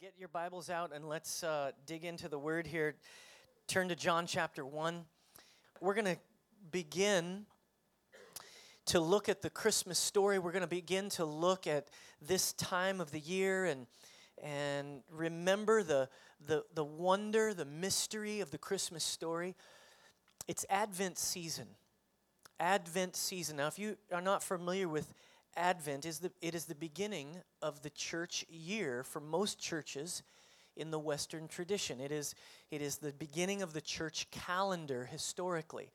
get your Bibles out and let's uh, dig into the word here. Turn to John chapter 1. We're going to begin to look at the Christmas story. We're going to begin to look at this time of the year and, and remember the, the, the wonder, the mystery of the Christmas story. It's Advent season. Advent season. Now, if you are not familiar with Advent is the, it is the beginning of the church year for most churches in the Western tradition. It is, it is the beginning of the church calendar historically.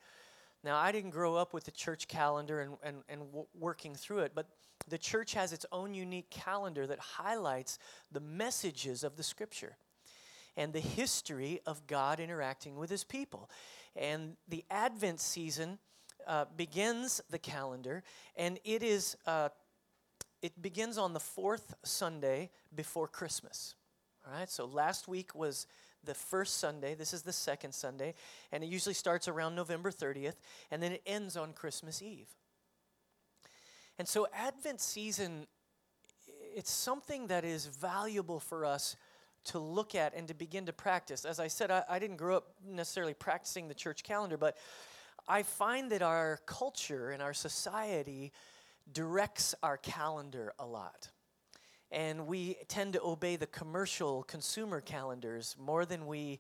Now, I didn't grow up with the church calendar and, and, and w- working through it, but the church has its own unique calendar that highlights the messages of the scripture and the history of God interacting with his people. And the Advent season uh, begins the calendar, and it is uh, it begins on the fourth Sunday before Christmas. All right, so last week was the first Sunday. This is the second Sunday, and it usually starts around November 30th, and then it ends on Christmas Eve. And so, Advent season, it's something that is valuable for us to look at and to begin to practice. As I said, I, I didn't grow up necessarily practicing the church calendar, but I find that our culture and our society directs our calendar a lot. And we tend to obey the commercial consumer calendars more than we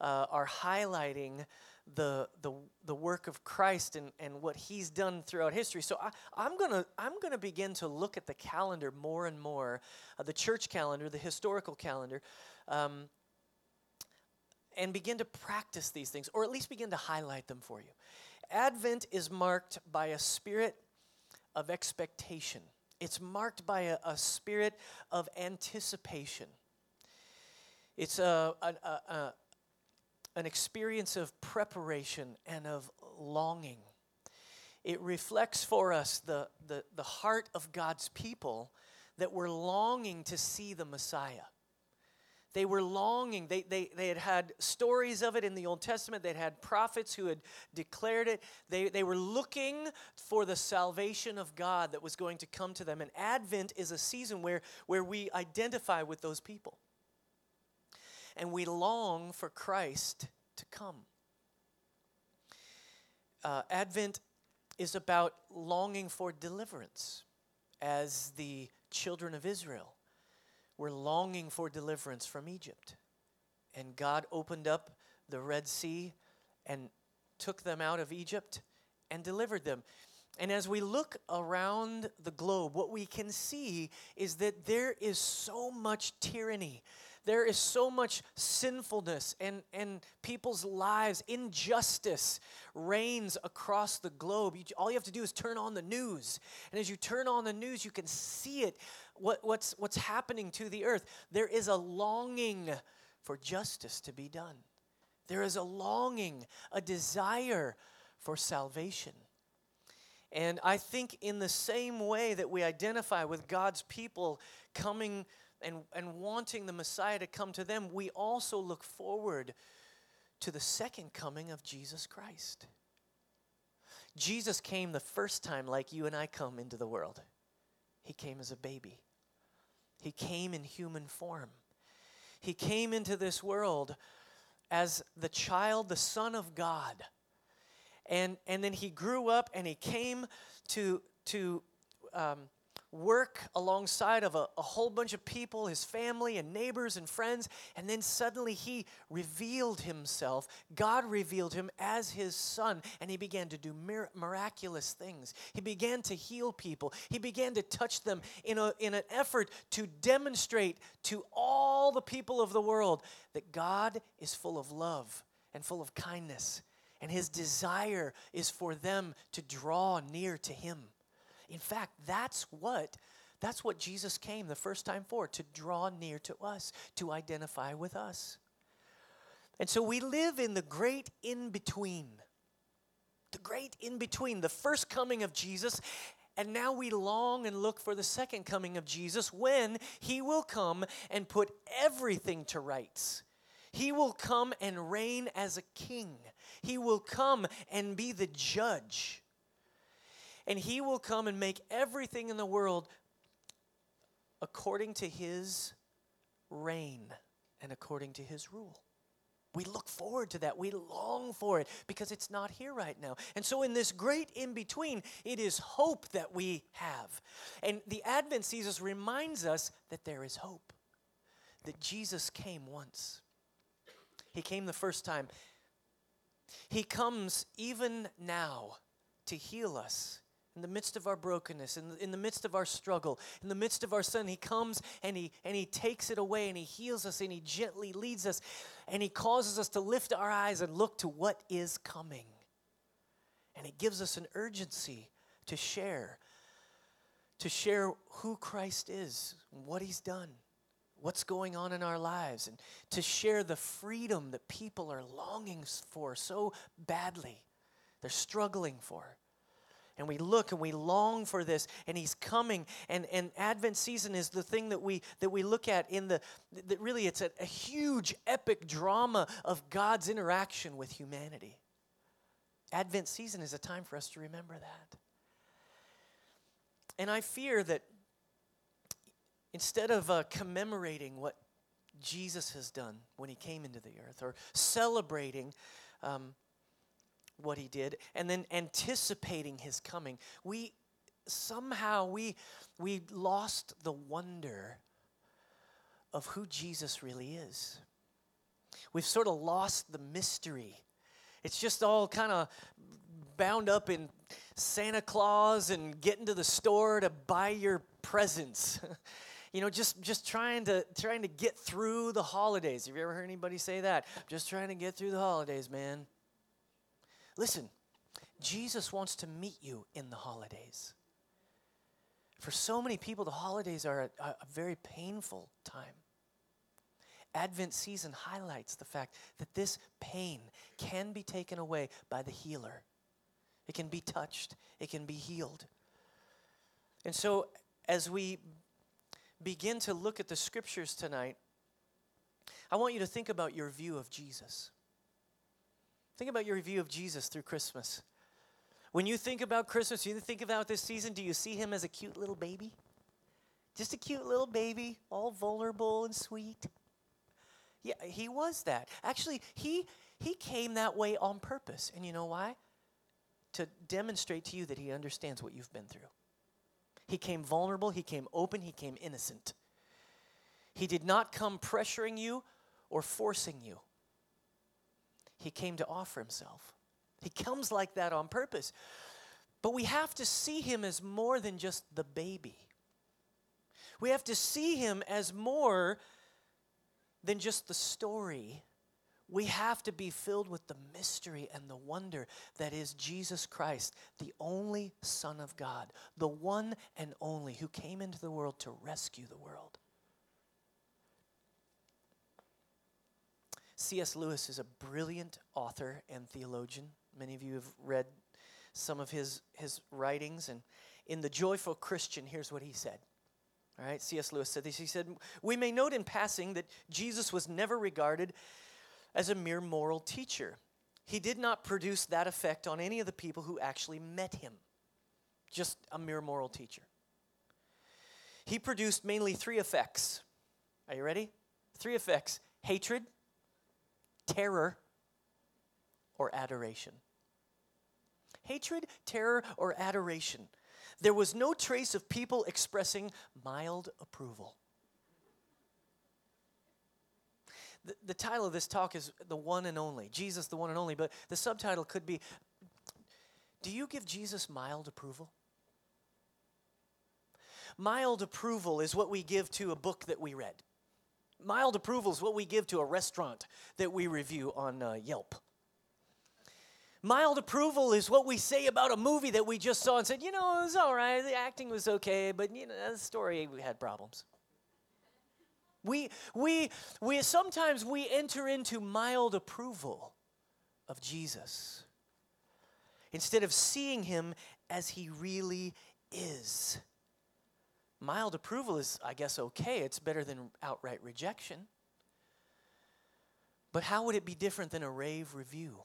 uh, are highlighting the, the, the work of Christ and, and what he's done throughout history. So I, I'm going to I'm gonna begin to look at the calendar more and more, uh, the church calendar, the historical calendar, um, and begin to practice these things, or at least begin to highlight them for you. Advent is marked by a spirit of expectation, it's marked by a, a spirit of anticipation. It's a, a, a, an experience of preparation and of longing. It reflects for us the, the, the heart of God's people that we're longing to see the Messiah. They were longing. They, they, they had had stories of it in the Old Testament. They'd had prophets who had declared it. They, they were looking for the salvation of God that was going to come to them. And Advent is a season where, where we identify with those people. And we long for Christ to come. Uh, Advent is about longing for deliverance as the children of Israel were longing for deliverance from Egypt. And God opened up the Red Sea and took them out of Egypt and delivered them. And as we look around the globe, what we can see is that there is so much tyranny. There is so much sinfulness and, and people's lives, injustice reigns across the globe. You, all you have to do is turn on the news. And as you turn on the news, you can see it what, what's, what's happening to the earth. There is a longing for justice to be done, there is a longing, a desire for salvation. And I think, in the same way that we identify with God's people coming and, and wanting the Messiah to come to them, we also look forward to the second coming of Jesus Christ. Jesus came the first time like you and I come into the world. He came as a baby. He came in human form. He came into this world as the child, the Son of God. And, and then he grew up and he came to, to um, work alongside of a, a, whole bunch of people, his family and neighbors and friends, and then suddenly he revealed himself. God revealed him as his son, and he began to do mir- miraculous things. He began to heal people, he began to touch them in, a, in an effort to demonstrate to all the people of the world that God is full of love and full of kindness. And his desire is for them to draw near to him. In fact, that's what that's what Jesus came the first time for, to draw near to us, to identify with us. And so we live in the great in between. The great in between, the first coming of Jesus and now we long and look for the second coming of Jesus when he will come and put everything to rights. He will come and reign as a king. He will come and be the judge and he will come and make everything in the world according to his reign and according to his rule. We look forward to that. We long for it because it's not here right now. And so, in this great in between, it is hope that we have. And the Advent season reminds us that there is hope, that Jesus came once. He came the first time. He comes even now to heal us in the midst of our brokenness, in the, in the midst of our struggle, in the midst of our sin, He comes and he, and he takes it away and He heals us and He gently leads us and He causes us to lift our eyes and look to what is coming. And it gives us an urgency to share, to share who Christ is, what He's done, what's going on in our lives, and to share the freedom that people are longing for so badly, they're struggling for and we look and we long for this and he's coming. And, and advent season is the thing that we that we look at in the that really it's a, a huge epic drama of god's interaction with humanity. Advent season is a time for us to remember that. And i fear that instead of uh, commemorating what jesus has done when he came into the earth or celebrating um, what he did and then anticipating his coming. We somehow we we lost the wonder of who Jesus really is. We've sort of lost the mystery. It's just all kind of bound up in Santa Claus and getting to the store to buy your presents. You know just just trying to trying to get through the holidays. Have you ever heard anybody say that? Just trying to get through the holidays man Listen, Jesus wants to meet you in the holidays. For so many people, the holidays are a, a, very painful time. Advent season highlights the fact that this pain can be taken away by the healer. It can be touched, it can be healed. And so, as we begin to look at the scriptures tonight, I want you to think about your view of Jesus. Think about your review of Jesus through Christmas. When you think about Christmas, you think about this season, do you see him as a cute little baby? Just a cute little baby, all vulnerable and sweet? Yeah, he was that. Actually, he he came that way on purpose. And you know why? To demonstrate to you that he understands what you've been through. He came vulnerable, he came open, he came innocent. He did not come pressuring you or forcing you. He came to offer himself. He comes like that on purpose. But we have to see him as more than just the baby. We have to see him as more than just the story. We have to be filled with the mystery and the wonder that is Jesus Christ, the only Son of God, the one and only who came into the world to rescue the world. C.S. Lewis is a brilliant author and theologian. Many of you have read some of his, his writings. And in The Joyful Christian, here's what he said. All right, C.S. Lewis said this. He said, We may note in passing that Jesus was never regarded as a mere moral teacher. He did not produce that effect on any of the people who actually met him, just a mere moral teacher. He produced mainly three effects. Are you ready? Three effects hatred, terror, or adoration. Hatred, terror, or adoration. There was no trace of people expressing mild approval. The, the title of this talk is The One and Only Jesus, the One and Only, but the subtitle could be Do you give Jesus mild approval? Mild approval is what we give to a book that we read. Mild approval is what we give to a restaurant that we review on uh, Yelp. Mild approval is what we say about a movie that we just saw and said, you know, it was all right, the acting was okay, but you know, the story we had problems. We, we, we sometimes we enter into mild approval of Jesus instead of seeing him as he really is. Mild approval is, I guess, okay. It's better than outright rejection. But how would it be different than a rave review?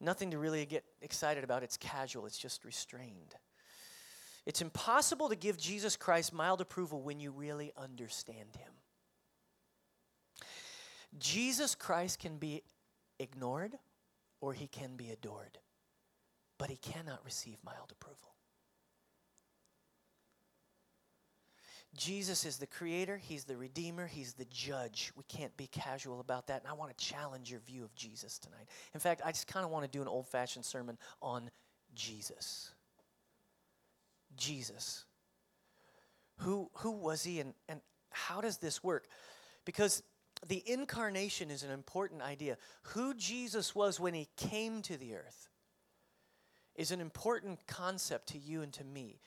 Nothing to really get excited about. It's casual, it's just restrained. It's impossible to give Jesus Christ mild approval when you really understand him. Jesus Christ can be ignored or he can be adored, but he cannot receive mild approval. Jesus is the creator, he's the redeemer, he's the judge. We can't be casual about that. And I want to challenge your view of Jesus tonight. In fact, I just kind of want to do an old fashioned sermon on Jesus. Jesus. Who, who was he and, and how does this work? Because the incarnation is an important idea. Who Jesus was when he came to the earth is an important concept to you and to me.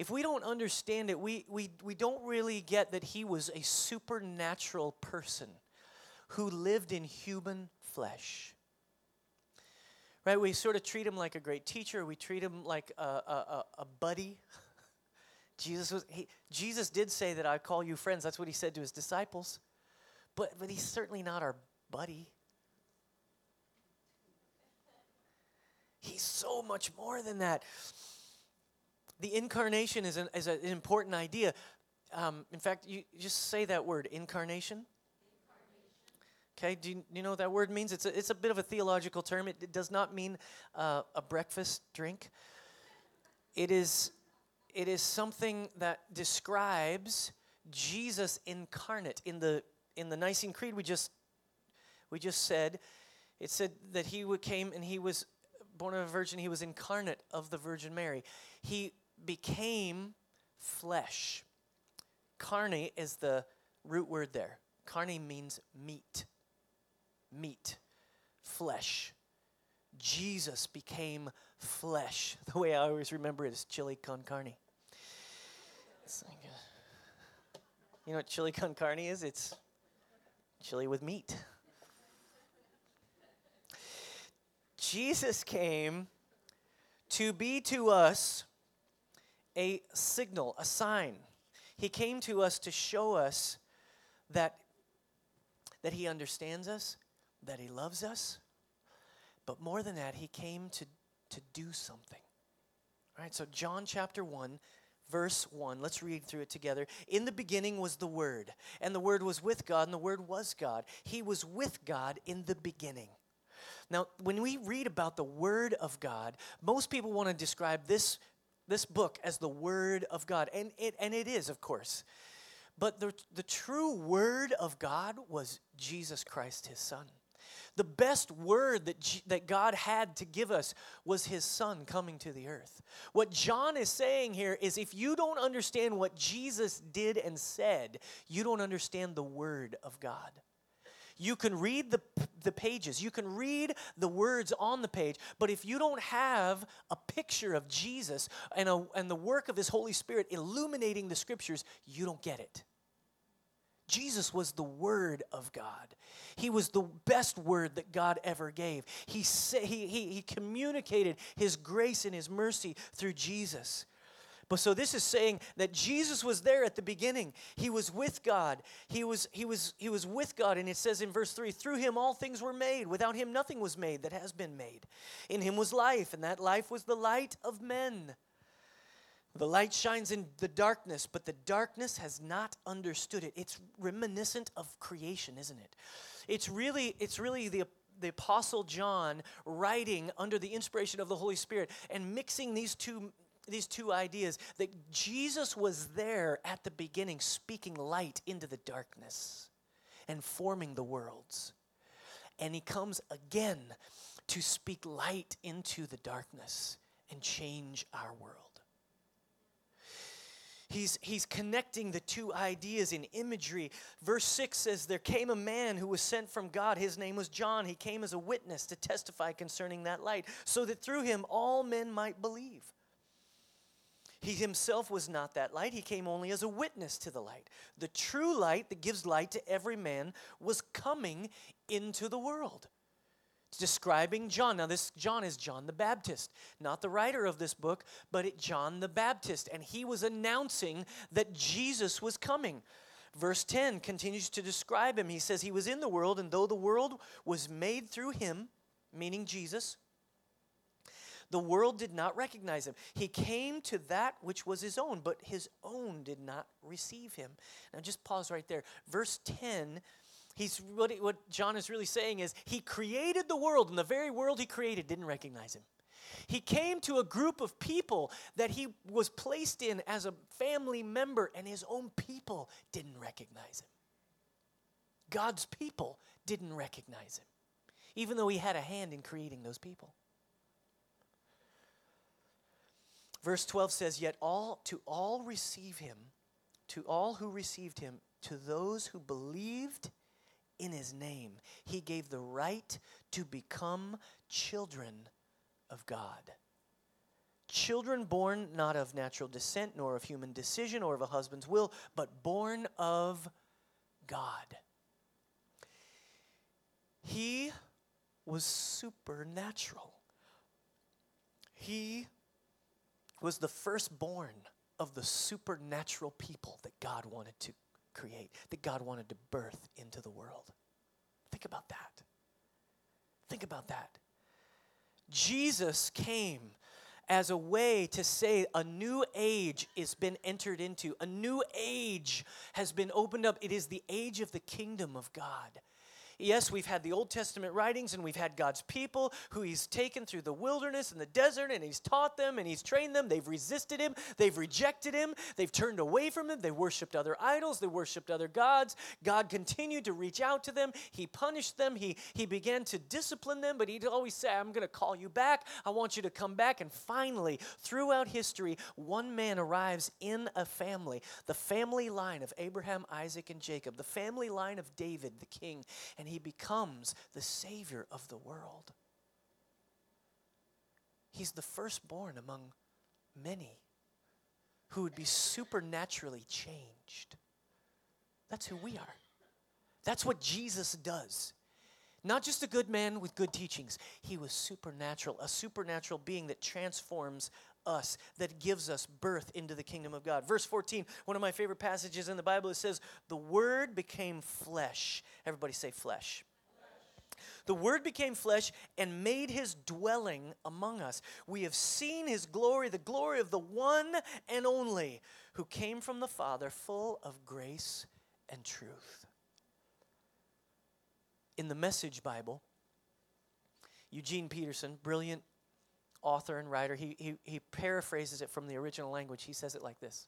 If we don't understand it, we, we, we don't really get that he was a supernatural person who lived in human flesh. Right? We sort of treat him like a great teacher, we treat him like a, a, a buddy. Jesus was he, Jesus did say that I call you friends. That's what he said to his disciples. But but he's certainly not our buddy. He's so much more than that the incarnation is an, is an important idea. Um, in fact, you just say that word, incarnation. Okay, do you, you, know what that word means? It's a, it's a bit of a theological term. It, it does not mean uh, a breakfast drink. It is, it is something that describes Jesus incarnate. In the, in the Nicene Creed, we just, we just said, it said that he came and he was born of a virgin, he was incarnate of the Virgin Mary. He became flesh. Carne is the root word there. Carne means meat. Meat. Flesh. Jesus became flesh. The way I always remember it is chili con carne. Like a, you know what chili con carne is? It's chili with meat. Jesus came to be to us a signal, a sign. He came to us to show us that, that He understands us, that He loves us. But more than that, He came to, to do something. All right, so John chapter 1, verse 1. Let's read through it together. In the beginning was the Word, and the Word was with God, and the Word was God. He was with God in the beginning. Now, when we read about the Word of God, most people want to describe this this book as the Word of God. And it, and it is, of course. But the, the true Word of God was Jesus Christ, His Son. The best word that, G- that God had to give us was His Son coming to the earth. What John is saying here is if you don't understand what Jesus did and said, you don't understand the Word of God. You can read the, the pages, you can read the words on the page, but if you don't have a picture of Jesus and, a, and the work of His Holy Spirit illuminating the scriptures, you don't get it. Jesus was the Word of God. He was the best word that God ever gave. He, sa- he, he, he communicated His grace and His mercy through Jesus. But so this is saying that Jesus was there at the beginning. He was with God. He was he was he was with God and it says in verse 3, through him all things were made. Without him nothing was made that has been made. In him was life and that life was the light of men. The light shines in the darkness, but the darkness has not understood it. It's reminiscent of creation, isn't it? It's really it's really the the apostle John writing under the inspiration of the Holy Spirit and mixing these two these two ideas that Jesus was there at the beginning, speaking light into the darkness and forming the worlds. And he comes again to speak light into the darkness and change our world. He's, he's connecting the two ideas in imagery. Verse 6 says, There came a man who was sent from God. His name was John. He came as a witness to testify concerning that light, so that through him all men might believe. He himself was not that light. He came only as a witness to the light. The true light that gives light to every man was coming into the world. It's describing John. Now, this John is John the Baptist, not the writer of this book, but it, John the Baptist. And he was announcing that Jesus was coming. Verse 10 continues to describe him. He says, He was in the world, and though the world was made through him, meaning Jesus, The world did not recognize him. He came to that which was his own, but his own did not receive him. Now just pause right there. Verse 10 He's what, what John is really saying is he created the world, and the very world he created didn't recognize him. He came to a group of people that he was placed in as a family member, and his own people didn't recognize him. God's people didn't recognize him, even though he had a hand in creating those people. Verse 12 says, Yet all to all receive him, to all who received him, to those who believed in his name, he gave the right to become children of God. Children born not of natural descent, nor of human decision, or of a husband's will, but born of God. He was supernatural. He was the firstborn of the supernatural people that God wanted to create, that God wanted to birth into the world. Think about that. Think about that. Jesus came as a way to say a new age has been entered into. A new age has been opened up. It is the age of the kingdom of God. Yes, we've had the Old Testament writings and we've had God's people who He's taken through the wilderness and the desert and He's taught them and He's trained them. They've resisted Him, they've rejected Him, they've turned away from Him, they worshiped other idols, they worshiped other gods. God continued to reach out to them. He punished them, He, he began to discipline them, but He'd always say, I'm going to call you back. I want you to come back. And finally, throughout history, one man arrives in a family, the family line of Abraham, Isaac, and Jacob, the family line of David, the king. And he becomes the Savior of the world. He's the firstborn among many who would be supernaturally changed. That's who we are. That's what Jesus does. Not just a good man with good teachings, he was supernatural, a supernatural being that transforms us, that gives us birth into the kingdom of God. Verse 14, one of my favorite passages in the Bible, it says, The Word became flesh. Everybody say flesh. The Word became flesh and made his dwelling among us. We have seen his glory, the glory of the one and only who came from the Father, full of grace and truth. In the Message Bible, Eugene Peterson, brilliant author and writer, he, he, he paraphrases it from the original language. He says it like this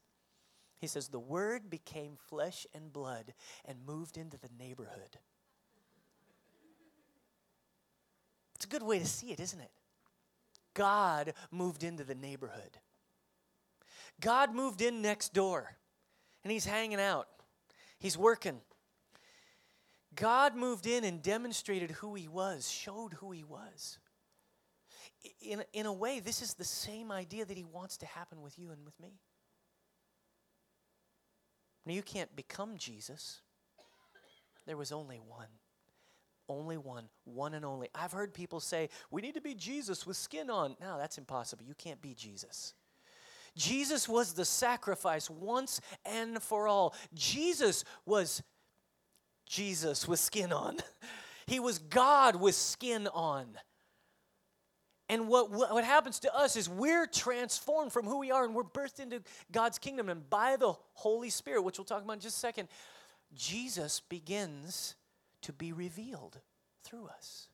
He says, The Word became flesh and blood and moved into the neighborhood. It's a good way to see it, isn't it? God moved into the neighborhood. God moved in next door and he's hanging out, he's working. God moved in and demonstrated who he was, showed who he was in, in a way, this is the same idea that he wants to happen with you and with me. Now, you can't become Jesus. There was only one. Only one. One and only. I've heard people say, we need to be Jesus with skin on. No, that's impossible. You can't be Jesus. Jesus was the sacrifice once and for all. Jesus was Jesus with skin on. He was God with skin on. And what, what happens to us is we're transformed from who we are and we're birthed into God's kingdom. And by the Holy Spirit, which we'll talk about in just a second, Jesus begins to be revealed through us.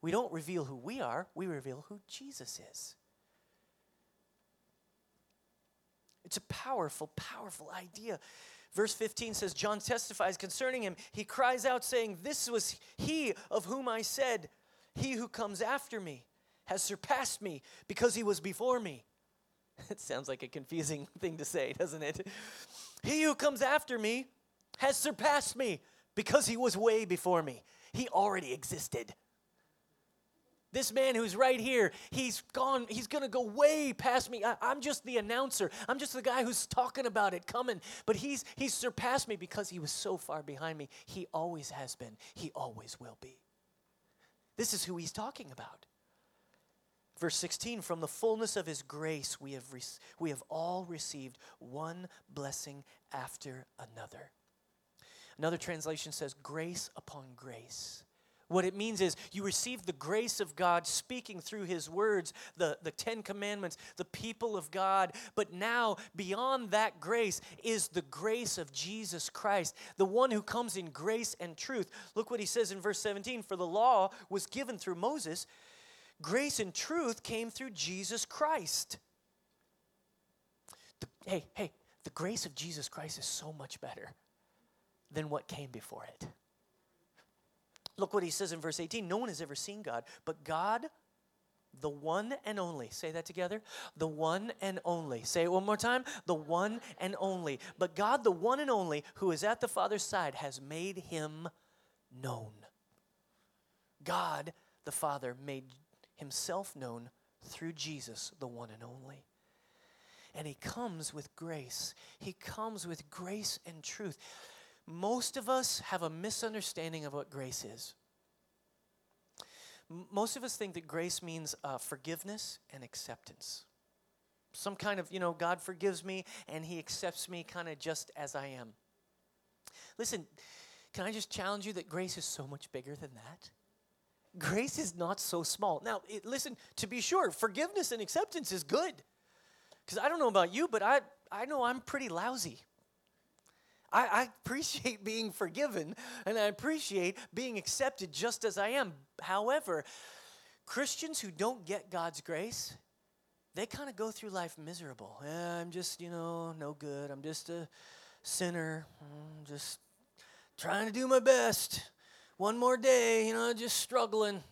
We don't reveal who we are, we reveal who Jesus is. It's a powerful, powerful idea. Verse 15 says, John testifies concerning him. He cries out, saying, This was he of whom I said, He who comes after me has surpassed me because he was before me. It sounds like a confusing thing to say, doesn't it? He who comes after me has surpassed me because he was way before me. He already existed. This man who's right here, he's gone, he's gonna go way past me. I, am just the announcer. I'm just the guy who's talking about it coming. But he's he's surpassed me because he was so far behind me. He always has been, he always will be. This is who he's talking about. Verse 16, from the fullness of his grace, we have, re- we have all received one blessing after another. Another translation says, grace upon grace. What it means is you receive the grace of God speaking through His words, the, the Ten Commandments, the people of God. But now, beyond that grace, is the grace of Jesus Christ, the one who comes in grace and truth. Look what He says in verse 17 For the law was given through Moses, grace and truth came through Jesus Christ. The, hey, hey, the grace of Jesus Christ is so much better than what came before it. Look what he says in verse 18 No one has ever seen God, but God, the one and only. Say that together. The one and only. Say it one more time. The one and only. But God, the one and only, who is at the Father's side, has made him known. God, the Father, made himself known through Jesus, the one and only. And he comes with grace. He comes with grace and truth most of us have a misunderstanding of what grace is. most of us think that grace means uh, forgiveness and acceptance. Some kind of, you know, God forgives me and He accepts me kind of just as I am. Listen, can I just challenge you that grace is so much bigger than that? Grace is not so small. Now, it, listen, to be sure, forgiveness and acceptance is good. Because I don't know about you, but I, I know I'm pretty lousy. I, I appreciate being forgiven and I appreciate being accepted just as I am. However, Christians who don't get God's grace, they kind of go through life miserable. Yeah, I'm just, you know, no good. I'm just a sinner. I'm just trying to do my best. One more day, you know, just struggling.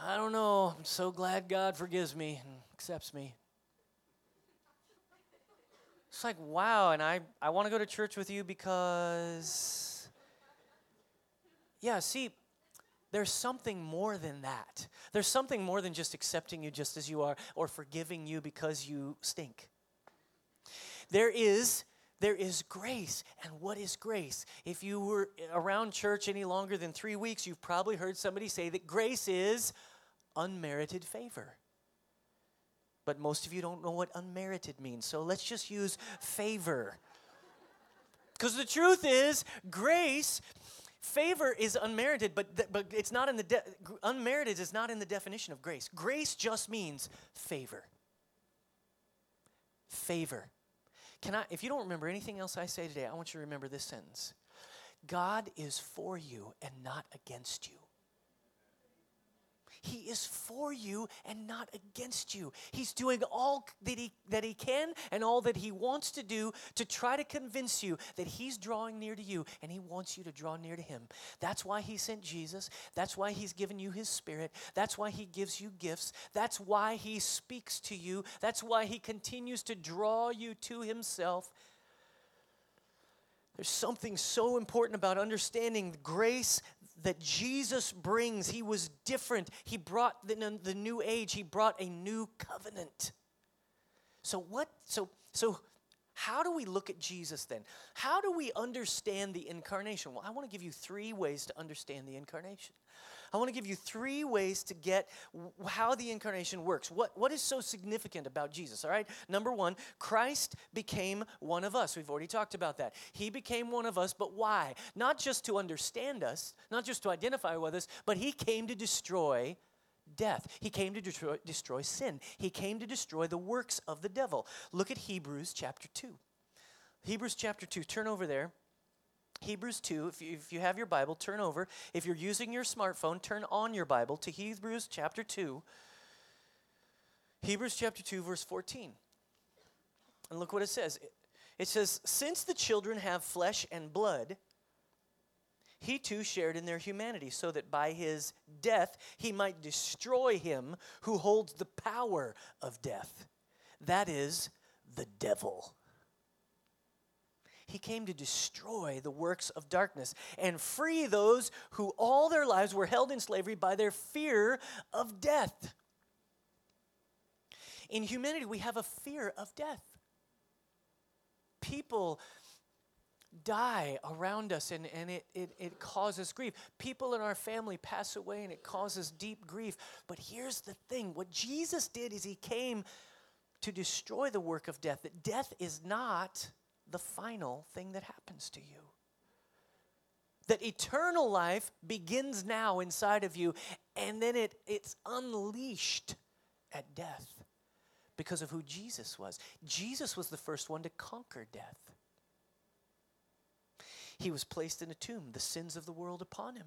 I don't know. I'm so glad God forgives me and accepts me. It's like, wow, and I, I want to go to church with you because, yeah, see, there's something more than that. There's something more than just accepting you just as you are or forgiving you because you stink. There is there is grace. And what is grace? If you were around church any longer than 3 weeks, you've probably heard somebody say that grace is unmerited favor. But most of you don't know what unmerited means. So let's just use favor. Because the truth is, grace, favor is unmerited, but, th- but it's not in the, de- unmerited is not in the definition of grace. Grace just means favor. Favor. Can I, if you don't remember anything else I say today, I want you to remember this sentence God is for you and not against you. He is for you and not against you. He's doing all that he, that he can and all that he wants to do to try to convince you that he's drawing near to you and he wants you to draw near to him. That's why he sent Jesus. That's why he's given you his spirit. That's why he gives you gifts. That's why he speaks to you. That's why he continues to draw you to himself. There's something so important about understanding grace that Jesus brings. He was different. He brought the, the new age, he brought a new covenant. So what so so how do we look at Jesus then? How do we understand the incarnation? Well, I want to give you three ways to understand the incarnation. I want to give you three ways to get how the incarnation works. What, what is so significant about Jesus? All right. Number one, Christ became one of us. We've already talked about that. He became one of us, but why? Not just to understand us, not just to identify with us, but He came to destroy death. He came to destroy, destroy sin. He came to destroy the works of the devil. Look at Hebrews chapter 2. Hebrews chapter 2. Turn over there. Hebrews 2, if you, if you have your Bible, turn over. If you're using your smartphone, turn on your Bible to Hebrews chapter 2. Hebrews chapter 2, verse 14. And look what it says. It says, Since the children have flesh and blood, he too shared in their humanity, so that by his death he might destroy him who holds the power of death. That is, the devil. He came to destroy the works of darkness and free those who all their lives were held in slavery by their fear of death. In humanity, we have a fear of death. People die around us and, and it, it, it causes grief. People in our family pass away and it causes deep grief. But here's the thing what Jesus did is he came to destroy the work of death, that death is not the final thing that happens to you. that eternal life begins now inside of you and then it, it's unleashed at death because of who Jesus was. Jesus was the first one to conquer death. He was placed in a tomb, the sins of the world upon him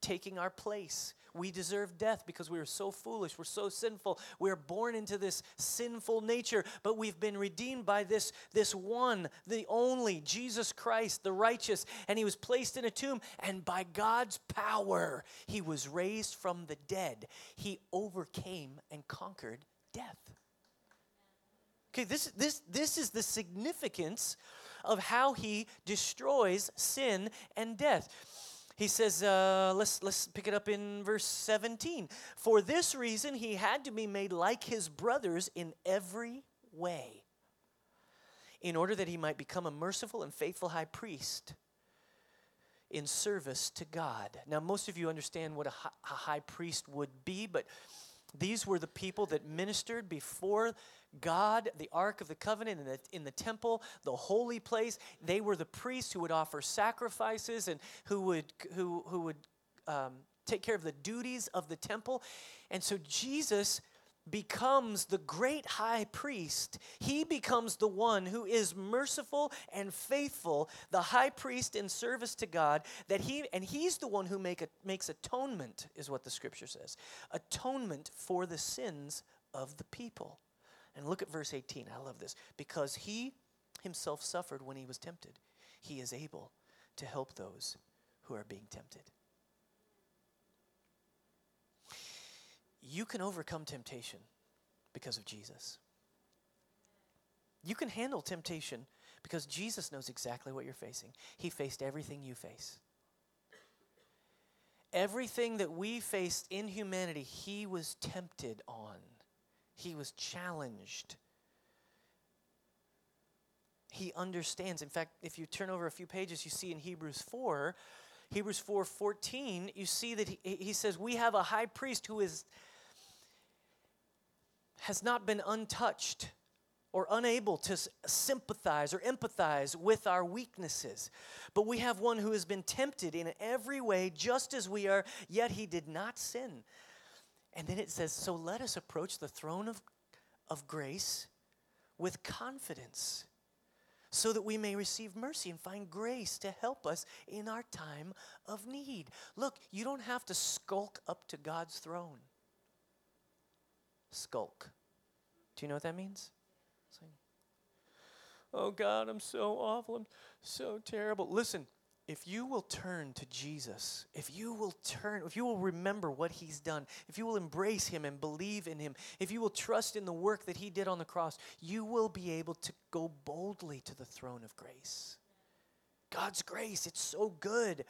taking our place. We deserve death because we are so foolish. We're so sinful. We are born into this sinful nature, but we've been redeemed by this, this one, the only, Jesus Christ, the righteous. And he was placed in a tomb, and by God's power, he was raised from the dead. He overcame and conquered death. Okay, this, is this, this is the significance of how he destroys sin and death. He says, uh, let's, let's pick it up in verse 17. For this reason, he had to be made like his brothers in every way, in order that he might become a merciful and faithful high priest in service to God. Now, most of you understand what a high priest would be, but these were the people that ministered before God, the Ark of the Covenant in the, in the temple, the holy place. They were the priests who would offer sacrifices and who would, who, who would um, take care of the duties of the temple. And so Jesus becomes the great high priest. He becomes the one who is merciful and faithful, the high priest in service to God, that he and he's the one who make a, makes atonement is what the scripture says. Atonement for the sins of the people. And look at verse 18. I love this. Because he himself suffered when he was tempted, he is able to help those who are being tempted. You can overcome temptation because of Jesus. You can handle temptation because Jesus knows exactly what you're facing. He faced everything you face. Everything that we faced in humanity, he was tempted on. He was challenged. He understands. In fact, if you turn over a few pages, you see in Hebrews 4, Hebrews 4 14, you see that he, he says, We have a high priest who is has not been untouched or unable to sympathize or empathize with our weaknesses. But we have one who has been tempted in every way, just as we are, yet he did not sin. And then it says, So let us approach the throne of, of grace with confidence so that we may receive mercy and find grace to help us in our time of need. Look, you don't have to skulk up to God's throne. Skulk. Do you know what that means? Like, oh God, I'm so awful. I'm so terrible. Listen, if you will turn to Jesus, if you will turn, if you will remember what he's done, if you will embrace him and believe in him, if you will trust in the work that he did on the cross, you will be able to go boldly to the throne of grace. God's grace, it's so good.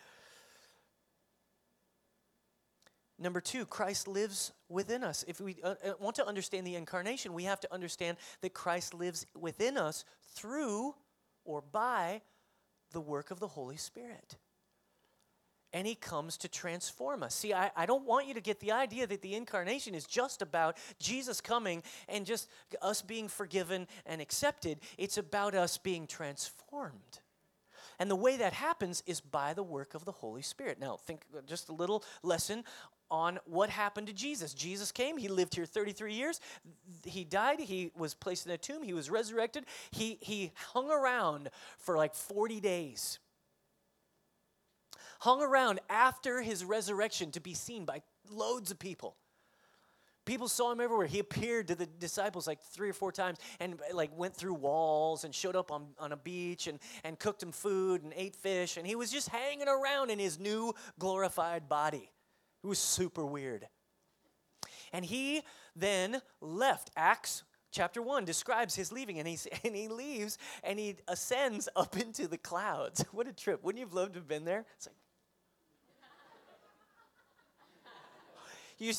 Number two, Christ lives within us. If we uh, uh want to understand the incarnation, we have to understand that Christ lives within us through or by the work of the Holy Spirit. And he comes to transform us. See, I, I don't want you to get the idea that the incarnation is just about Jesus coming and just us being forgiven and accepted. It's about us being transformed. And the way that happens is by the work of the Holy Spirit. Now, think just a little lesson on what happened to Jesus. Jesus came, he lived here 33 years. He died, he was placed in a tomb, he was resurrected. He, he hung around for like 40 days. Hung around after his resurrection to be seen by loads of people. People saw him everywhere. He appeared to the disciples like three or four times and like went through walls and showed up on, on a beach and, and cooked him food and ate fish. And he was just hanging around in his new glorified body. It was super weird. And he then left. Acts chapter 1 describes his leaving, and, he's, and he leaves and he ascends up into the clouds. What a trip. Wouldn't you have loved to have been there? It's like, You,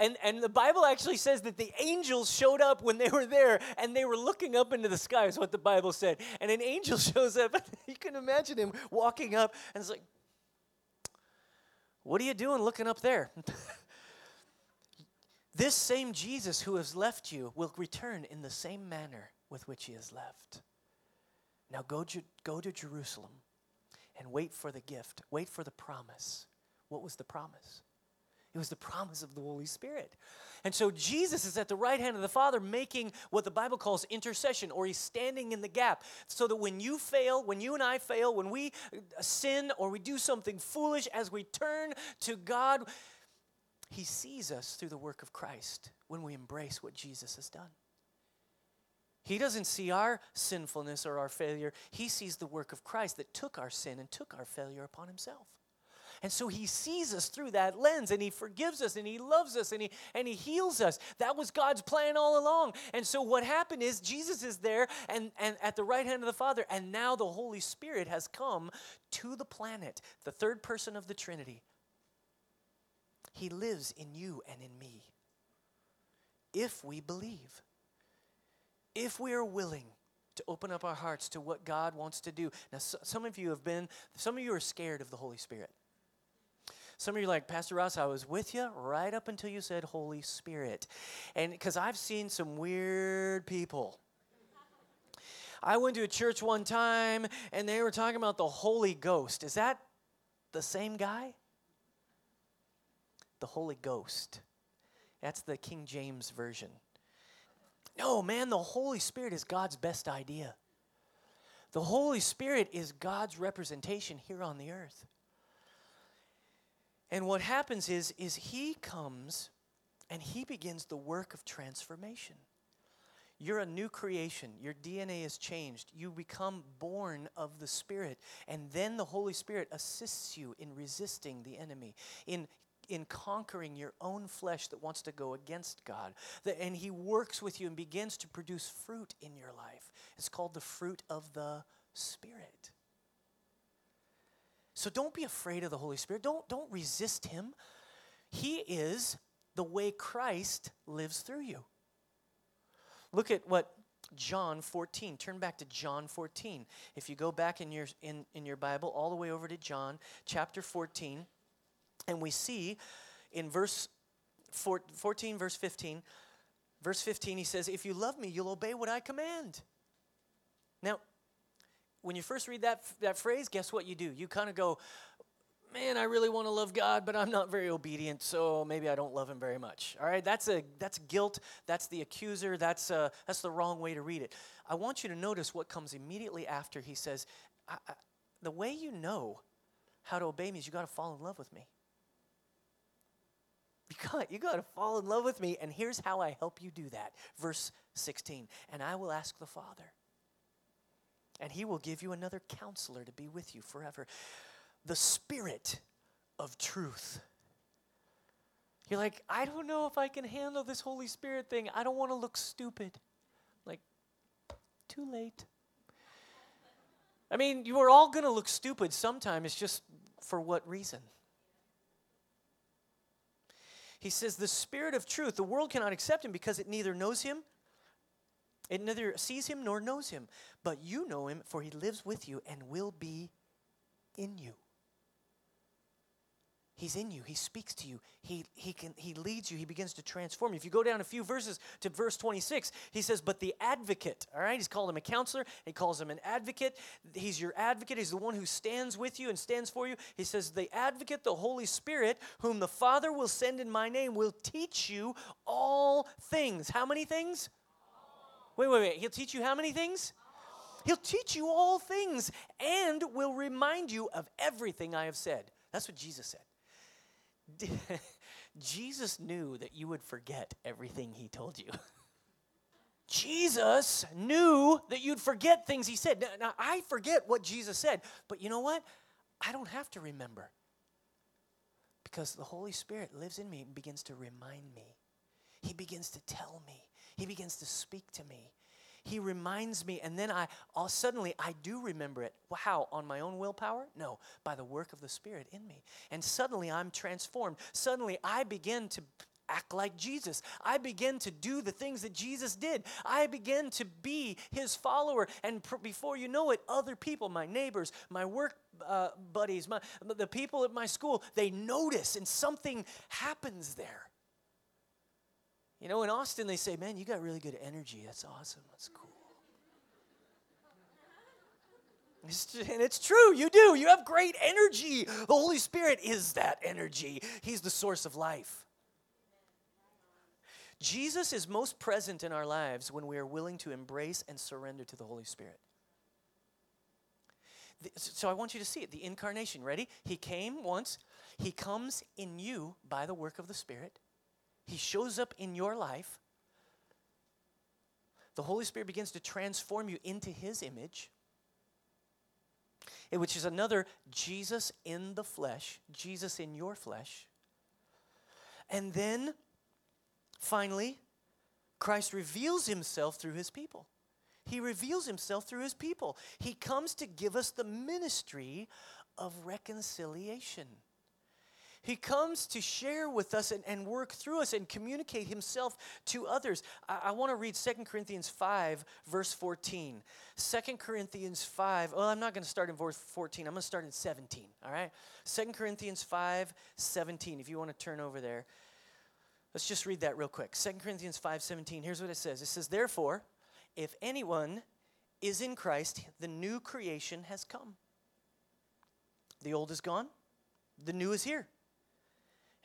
and, and the Bible actually says that the angels showed up when they were there and they were looking up into the sky, is what the Bible said. And an angel shows up, you can imagine him walking up, and it's like, What are you doing looking up there? this same Jesus who has left you will return in the same manner with which he has left. Now go, go to Jerusalem and wait for the gift, wait for the promise. What was the promise? It was the promise of the Holy Spirit. And so Jesus is at the right hand of the Father making what the Bible calls intercession, or he's standing in the gap. So that when you fail, when you and I fail, when we uh, sin or we do something foolish, as we turn to God, he sees us through the work of Christ when we embrace what Jesus has done. He doesn't see our sinfulness or our failure. He sees the work of Christ that took our sin and took our failure upon himself. And so he sees us through that lens and he forgives us and he loves us and he, and he heals us. That was God's plan all along. And so what happened is Jesus is there and, and at the right hand of the Father, and now the Holy Spirit has come to the planet, the third person of the Trinity. He lives in you and in me. If we believe, if we are willing to open up our hearts to what God wants to do. Now, so, some of you have been, some of you are scared of the Holy Spirit. Some of you are like, Pastor Ross, I was with you right up until you said Holy Spirit. And because I've seen some weird people. I went to a church one time and they were talking about the Holy Ghost. Is that the same guy? The Holy Ghost. That's the King James Version. No, man, the Holy Spirit is God's best idea. The Holy Spirit is God's representation here on the earth. And what happens is, is he comes and he begins the work of transformation. You're a new creation. Your DNA is changed. You become born of the Spirit. And then the Holy Spirit assists you in resisting the enemy, in, in conquering your own flesh that wants to go against God. And He works with you and begins to produce fruit in your life. It's called the fruit of the Spirit. So don't be afraid of the Holy Spirit. Don't, don't resist him. He is the way Christ lives through you. Look at what John 14. Turn back to John 14. If you go back in your in, in your Bible all the way over to John chapter 14, and we see in verse 14, verse 15, verse 15, he says, If you love me, you'll obey what I command. Now, when you first read that, that phrase, guess what you do? You kind of go, man, I really want to love God, but I'm not very obedient, so maybe I don't love him very much. All right, that's a that's guilt. That's the accuser. That's uh, that's the wrong way to read it. I want you to notice what comes immediately after he says, I, I, "The way you know how to obey me is you got to fall in love with me. You got you got to fall in love with me, and here's how I help you do that." Verse 16, and I will ask the Father and he will give you another counselor to be with you forever. The Spirit of truth. You're like, I don't know if I can handle this Holy Spirit thing. I don't want to look stupid. Like, too late. I mean, you are all going to look stupid sometime. It's just for what reason? He says, The Spirit of truth, the world cannot accept him because it neither knows him it neither sees him nor knows him, but you know him, for he lives with you and will be in you. He's in you. He speaks to you. He, he, can, he leads you. He begins to transform you. If you go down a few verses to verse 26, he says, But the advocate, all right, he's called him a counselor. He calls him an advocate. He's your advocate. He's the one who stands with you and stands for you. He says, The advocate, the Holy Spirit, whom the Father will send in my name, will teach you all things. How many things? Wait, wait, wait. He'll teach you how many things? He'll teach you all things and will remind you of everything I have said. That's what Jesus said. Jesus knew that you would forget everything he told you. Jesus knew that you'd forget things he said. Now, now, I forget what Jesus said, but you know what? I don't have to remember because the Holy Spirit lives in me and begins to remind me. He begins to tell me. He begins to speak to me. He reminds me, and then I all suddenly I do remember it. Wow, On my own willpower? No, by the work of the Spirit in me. And suddenly I'm transformed. Suddenly I begin to act like Jesus. I begin to do the things that Jesus did. I begin to be his follower. And pr- before you know it, other people, my neighbors, my work uh, buddies, my, the people at my school, they notice and something happens there. You know, in Austin, they say, man, you got really good energy. That's awesome. That's cool. And it's true, you do. You have great energy. The Holy Spirit is that energy, He's the source of life. Jesus is most present in our lives when we are willing to embrace and surrender to the Holy Spirit. So I want you to see it the incarnation. Ready? He came once, He comes in you by the work of the Spirit. He shows up in your life. The Holy Spirit begins to transform you into His image, eh, which is another Jesus in the flesh, Jesus in your flesh. And then, finally, Christ reveals Himself through His people. He reveals himself through his people. He comes to give us the ministry of reconciliation. He comes to share with us and, and work through us and communicate himself to others. I, I want to read 2 Corinthians 5, verse 14. 2 Corinthians 5, well, I'm not going to start in verse 14. I'm going to start in 17, all right? 2 Corinthians 5, 17, if you want to turn over there. Let's just read that real quick. 2 Corinthians 5, 17. Here's what it says It says, Therefore, if anyone is in Christ, the new creation has come. The old is gone, the new is here.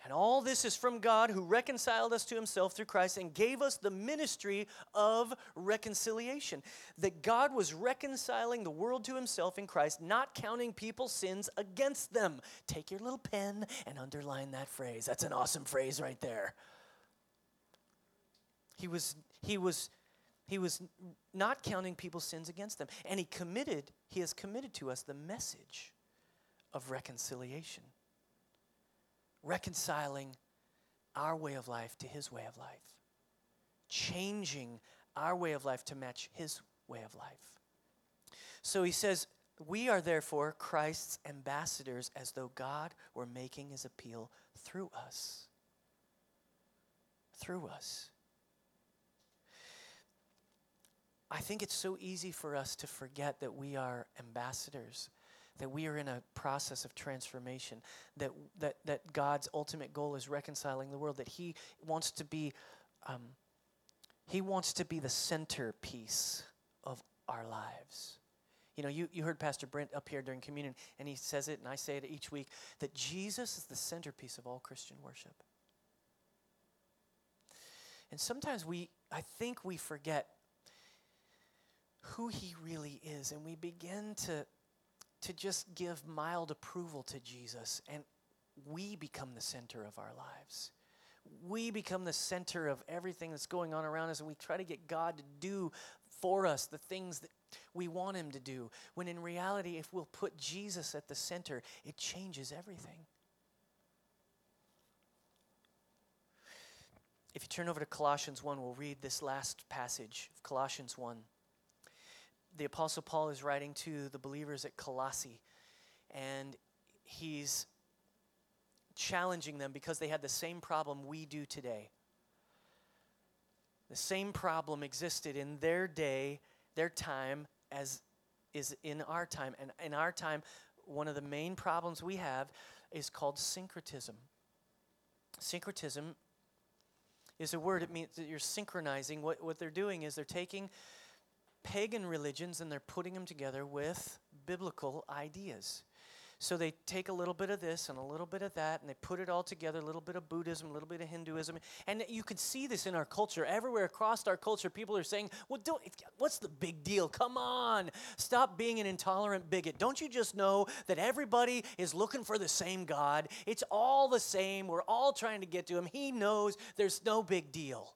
And all this is from God who reconciled us to himself through Christ and gave us the ministry of reconciliation. That God was reconciling the world to himself in Christ, not counting people's sins against them. Take your little pen and underline that phrase. That's an awesome phrase right there. He was, he was he was not counting people's sins against them. And he committed, he has committed to us the message of reconciliation. Reconciling our way of life to his way of life. Changing our way of life to match his way of life. So he says, We are therefore Christ's ambassadors as though God were making his appeal through us. Through us. I think it's so easy for us to forget that we are ambassadors, that we are in a process of transformation, that, that, that God's ultimate goal is reconciling the world, that He wants to be, um, He wants to be the centerpiece of our lives. You know, you, you heard Pastor Brent up here during communion, and he says it, and I say it each week, that Jesus is the centerpiece of all Christian worship. And sometimes we, I think we forget who he really is and we begin to to just give mild approval to Jesus and we become the center of our lives. We become the center of everything that's going on around us and we try to get God to do for us the things that we want him to do when in reality if we'll put Jesus at the center it changes everything. If you turn over to Colossians 1, we'll read this last passage of Colossians 1 the Apostle Paul is writing to the believers at Colossae, and he's challenging them because they had the same problem we do today. The same problem existed in their day, their time, as is in our time. And in our time, one of the main problems we have is called syncretism. Syncretism is a word, it means that you're synchronizing. What, what they're doing is they're taking pagan religions and they're putting them together with biblical ideas. So they take a little bit of this and a little bit of that, and they put it all together a little bit of Buddhism, a little bit of Hinduism. And you can see this in our culture. Everywhere across our culture, people are saying, Well, don't, what's the big deal? Come on. Stop being an intolerant bigot. Don't you just know that everybody is looking for the same God? It's all the same. We're all trying to get to Him. He knows there's no big deal.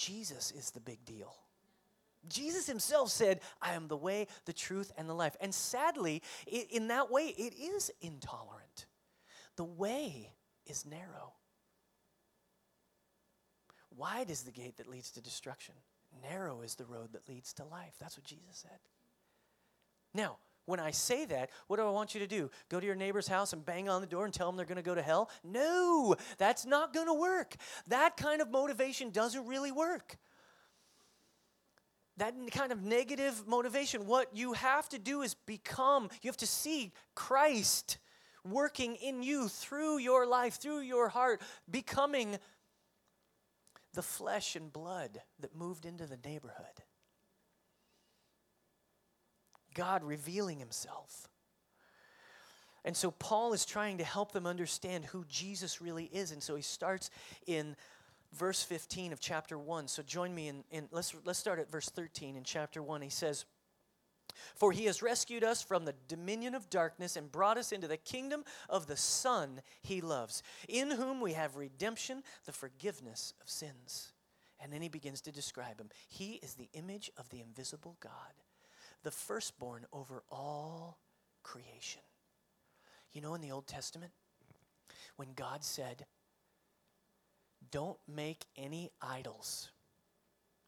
Jesus is the big deal. Jesus himself said, I am the way, the truth, and the life. And sadly, in that way, it is intolerant. The way is narrow. Wide is the gate that leads to destruction, narrow is the road that leads to life. That's what Jesus said. Now, when I say that, what do I want you to do? Go to your neighbor's house and bang on the door and tell them they're going to go to hell? No, that's not going to work. That kind of motivation doesn't really work. That kind of negative motivation, what you have to do is become, you have to see Christ working in you through your life, through your heart, becoming the flesh and blood that moved into the neighborhood. God revealing himself. And so Paul is trying to help them understand who Jesus really is. And so he starts in verse 15 of chapter 1. So join me in, in let's, let's start at verse 13 in chapter 1. He says, For he has rescued us from the dominion of darkness and brought us into the kingdom of the Son he loves, in whom we have redemption, the forgiveness of sins. And then he begins to describe him. He is the image of the invisible God, the firstborn over all creation. You know, in the Old Testament, when God said, Don't make any idols,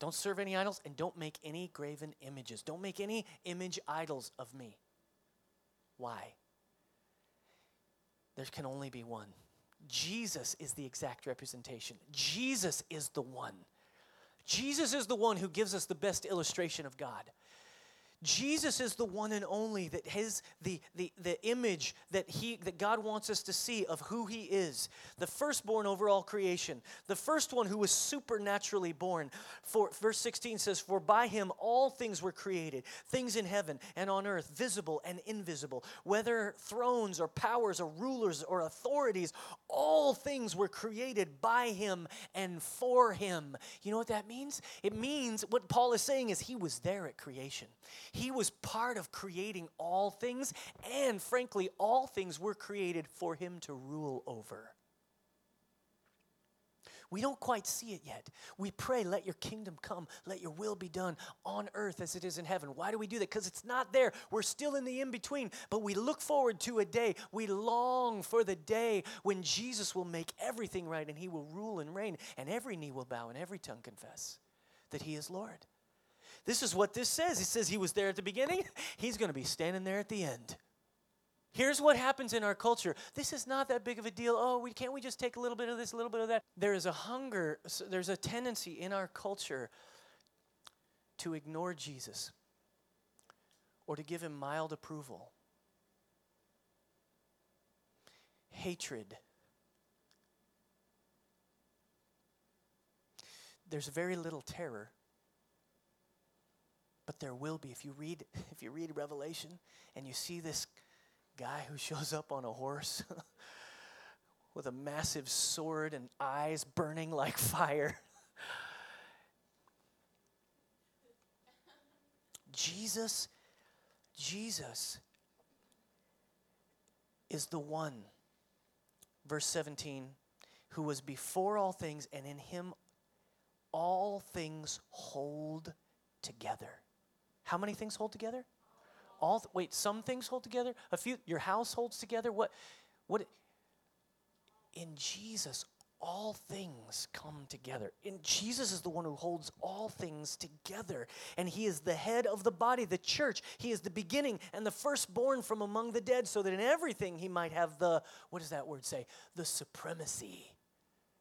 don't serve any idols, and don't make any graven images. Don't make any image idols of me. Why? There can only be one. Jesus is the exact representation. Jesus is the one. Jesus is the one who gives us the best illustration of God. Jesus is the one and only that his the, the, the image that he that God wants us to see of who he is. The firstborn over all creation. The first one who was supernaturally born. For verse 16 says, For by him all things were created, things in heaven and on earth, visible and invisible, whether thrones or powers or rulers or authorities, all things were created by him and for him. You know what that means? It means what Paul is saying is he was there at creation. He was part of creating all things, and frankly, all things were created for him to rule over. We don't quite see it yet. We pray, let your kingdom come, let your will be done on earth as it is in heaven. Why do we do that? Because it's not there. We're still in the in between, but we look forward to a day. We long for the day when Jesus will make everything right and he will rule and reign, and every knee will bow and every tongue confess that he is Lord. This is what this says. He says he was there at the beginning, he's going to be standing there at the end. Here's what happens in our culture. This is not that big of a deal. Oh, we can't we just take a little bit of this, a little bit of that. There is a hunger, there's a tendency in our culture to ignore Jesus or to give him mild approval. Hatred. There's very little terror but there will be if you read if you read Revelation and you see this guy who shows up on a horse with a massive sword and eyes burning like fire. Jesus Jesus is the one verse 17 who was before all things and in him all things hold together. How many things hold together? All th- wait, some things hold together. A few. Your house holds together. What? What? In Jesus, all things come together. And Jesus is the one who holds all things together. And he is the head of the body, the church. He is the beginning and the firstborn from among the dead, so that in everything he might have the, what does that word say? The supremacy.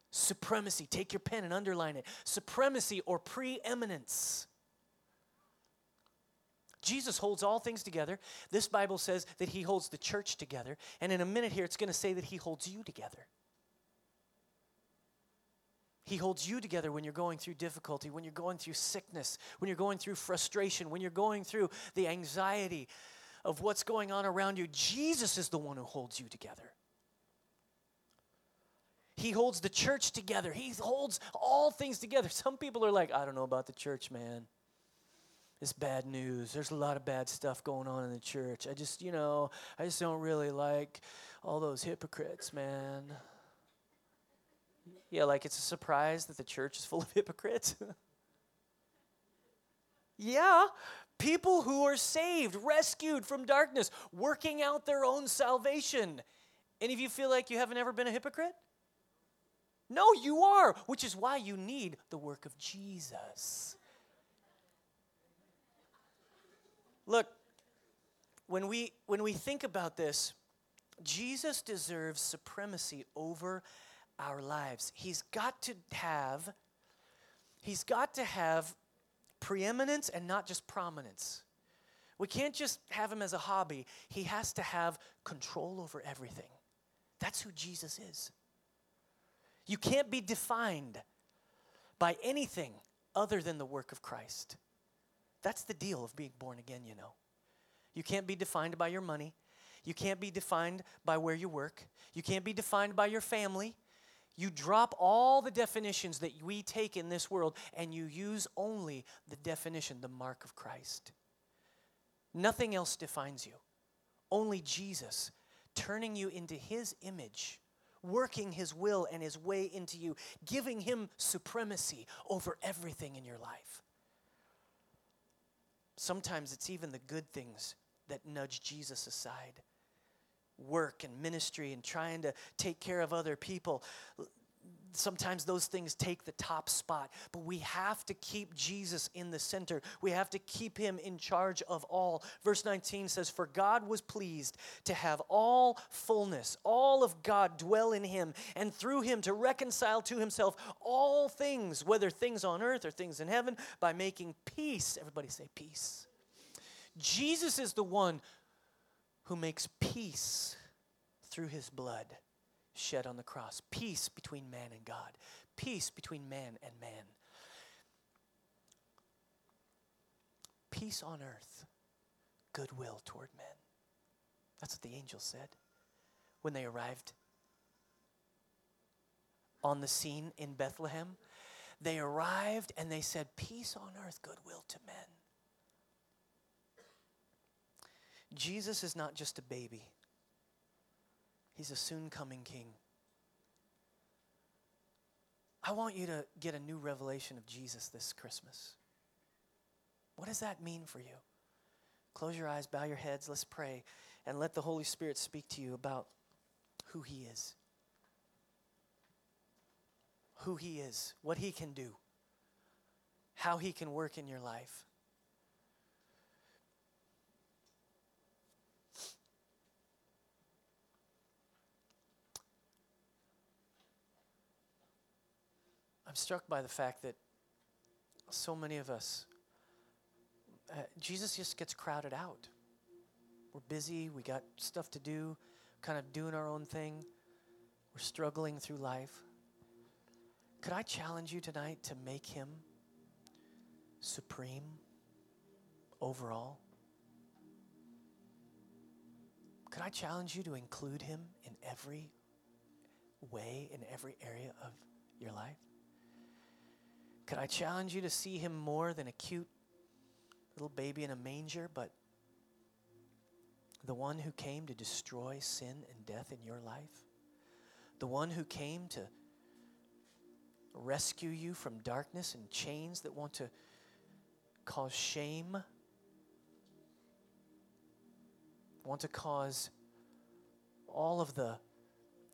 Supremacy. Take your pen and underline it. Supremacy or preeminence. Jesus holds all things together. This Bible says that he holds the church together. And in a minute here, it's going to say that he holds you together. He holds you together when you're going through difficulty, when you're going through sickness, when you're going through frustration, when you're going through the anxiety of what's going on around you. Jesus is the one who holds you together. He holds the church together. He holds all things together. Some people are like, I don't know about the church, man it's bad news. There's a lot of bad stuff going on in the church. I just, you know, I just don't really like all those hypocrites, man. Yeah, like it's a surprise that the church is full of hypocrites. yeah, people who are saved, rescued from darkness, working out their own salvation. Any of you feel like you haven't ever been a hypocrite? No, you are, which is why you need the work of Jesus. Look, when we, when we think about this, Jesus deserves supremacy over our lives. He's got to have, he's got to have preeminence and not just prominence. We can't just have him as a hobby. He has to have control over everything. That's who Jesus is. You can't be defined by anything other than the work of Christ. That's the deal of being born again, you know. You can't be defined by your money. You can't be defined by where you work. You can't be defined by your family. You drop all the definitions that we take in this world and you use only the definition, the mark of Christ. Nothing else defines you. Only Jesus turning you into his image, working his will and his way into you, giving him supremacy over everything in your life. Sometimes it's even the good things that nudge Jesus aside work and ministry and trying to take care of other people. Sometimes those things take the top spot, but we have to keep Jesus in the center. We have to keep him in charge of all. Verse 19 says, For God was pleased to have all fullness, all of God dwell in him, and through him to reconcile to himself all things, whether things on earth or things in heaven, by making peace. Everybody say peace. Jesus is the one who makes peace through his blood shed on the cross. Peace between man and God, peace between man and man. Peace on earth, goodwill toward men. That's what the angel said when they arrived on the scene in Bethlehem. They arrived and they said, Peace on earth, goodwill to men. Jesus is not just a baby, he's a soon coming king. I want you to get a new revelation of Jesus this Christmas. What does that mean for you? Close your eyes, bow your heads, let's pray, and let the Holy Spirit speak to you about who He is. Who He is, what He can do, how He can work in your life. I'm struck by the fact that so many of us, uh, Jesus just gets crowded out. We're busy, we got stuff to do, kind of doing our own thing, we're struggling through life. Could I challenge you tonight to make him supreme overall? Could I challenge you to include him in every way, in every area of your life? Could I challenge you to see him more than a cute little baby in a manger, but the one who came to destroy sin and death in your life? The one who came to rescue you from darkness and chains that want to cause shame, want to cause all of the,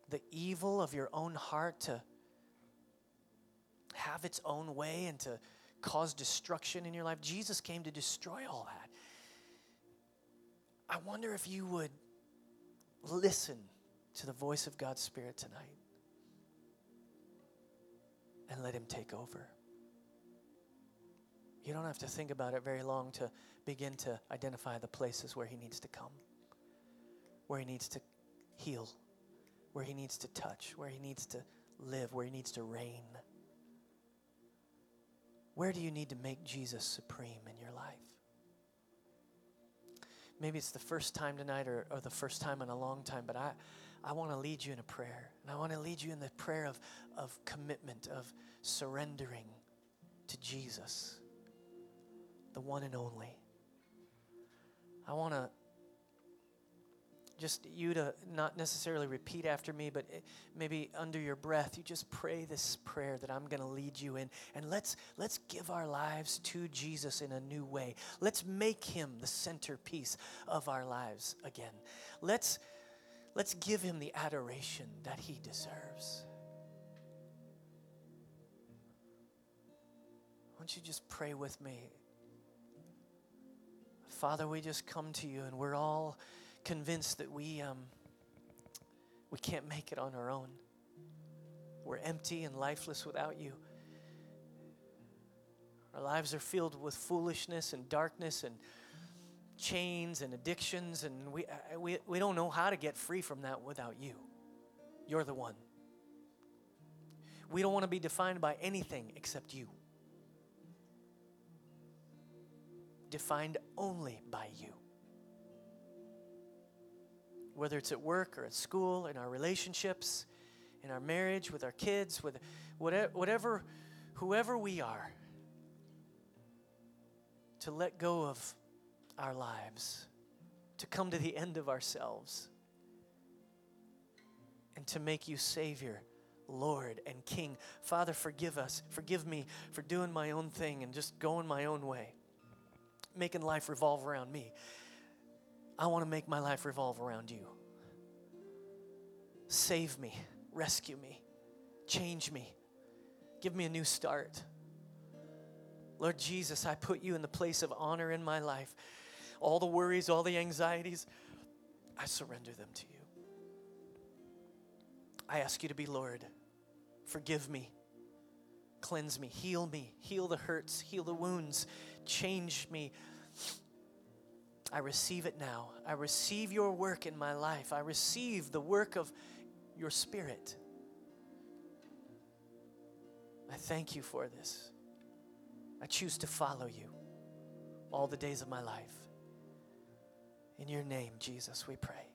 the evil of your own heart to have its own way and to cause destruction in your life. Jesus came to destroy all that. I wonder if you would listen to the voice of God's Spirit tonight and let Him take over. You don't have to think about it very long to begin to identify the places where He needs to come, where He needs to heal, where He needs to touch, where He needs to live, where He needs to reign. Where do you need to make Jesus supreme in your life? Maybe it's the first time tonight or, or the first time in a long time, but I, I want to lead you in a prayer. And I want to lead you in the prayer of, of commitment, of surrendering to Jesus, the one and only. I want to just you to not necessarily repeat after me, but eh, maybe under your breath, you just pray this prayer that I'm going to lead you in. And let's, let's give our lives to Jesus in a new way. Let's make him the centerpiece of our lives again. Let's, let's give him the adoration that he deserves. Why don't you just pray with me? Father, we just come to you and we're all convinced that we, um, we can't make it on our own. We're empty and lifeless without you. Our lives are filled with foolishness and darkness and chains and addictions, and we, uh, we, we don't know how to get free from that without you. You're the one. We don't want to be defined by anything except you. Defined only by you. Whether it's at work or at school, in our relationships, in our marriage, with our kids, with whatever, whatever whoever we are, to let go of our lives, to come to the end of ourselves, and to make you Savior, Lord, and King. Father, forgive us. Forgive me for doing my own thing and just going my own way, making life revolve around me. I want to make my life revolve around you. Save me, rescue me, change me, give me a new start. Lord Jesus, I put you in the place of honor in my life. All the worries, all the anxieties, I surrender them to you. I ask you to be Lord. Forgive me, cleanse me, heal me, heal the hurts, heal the wounds, change me. I receive it now. I receive your work in my life. I receive the work of your Spirit. I thank you for this. I choose to follow you all the days of my life. In your name, Jesus, we pray.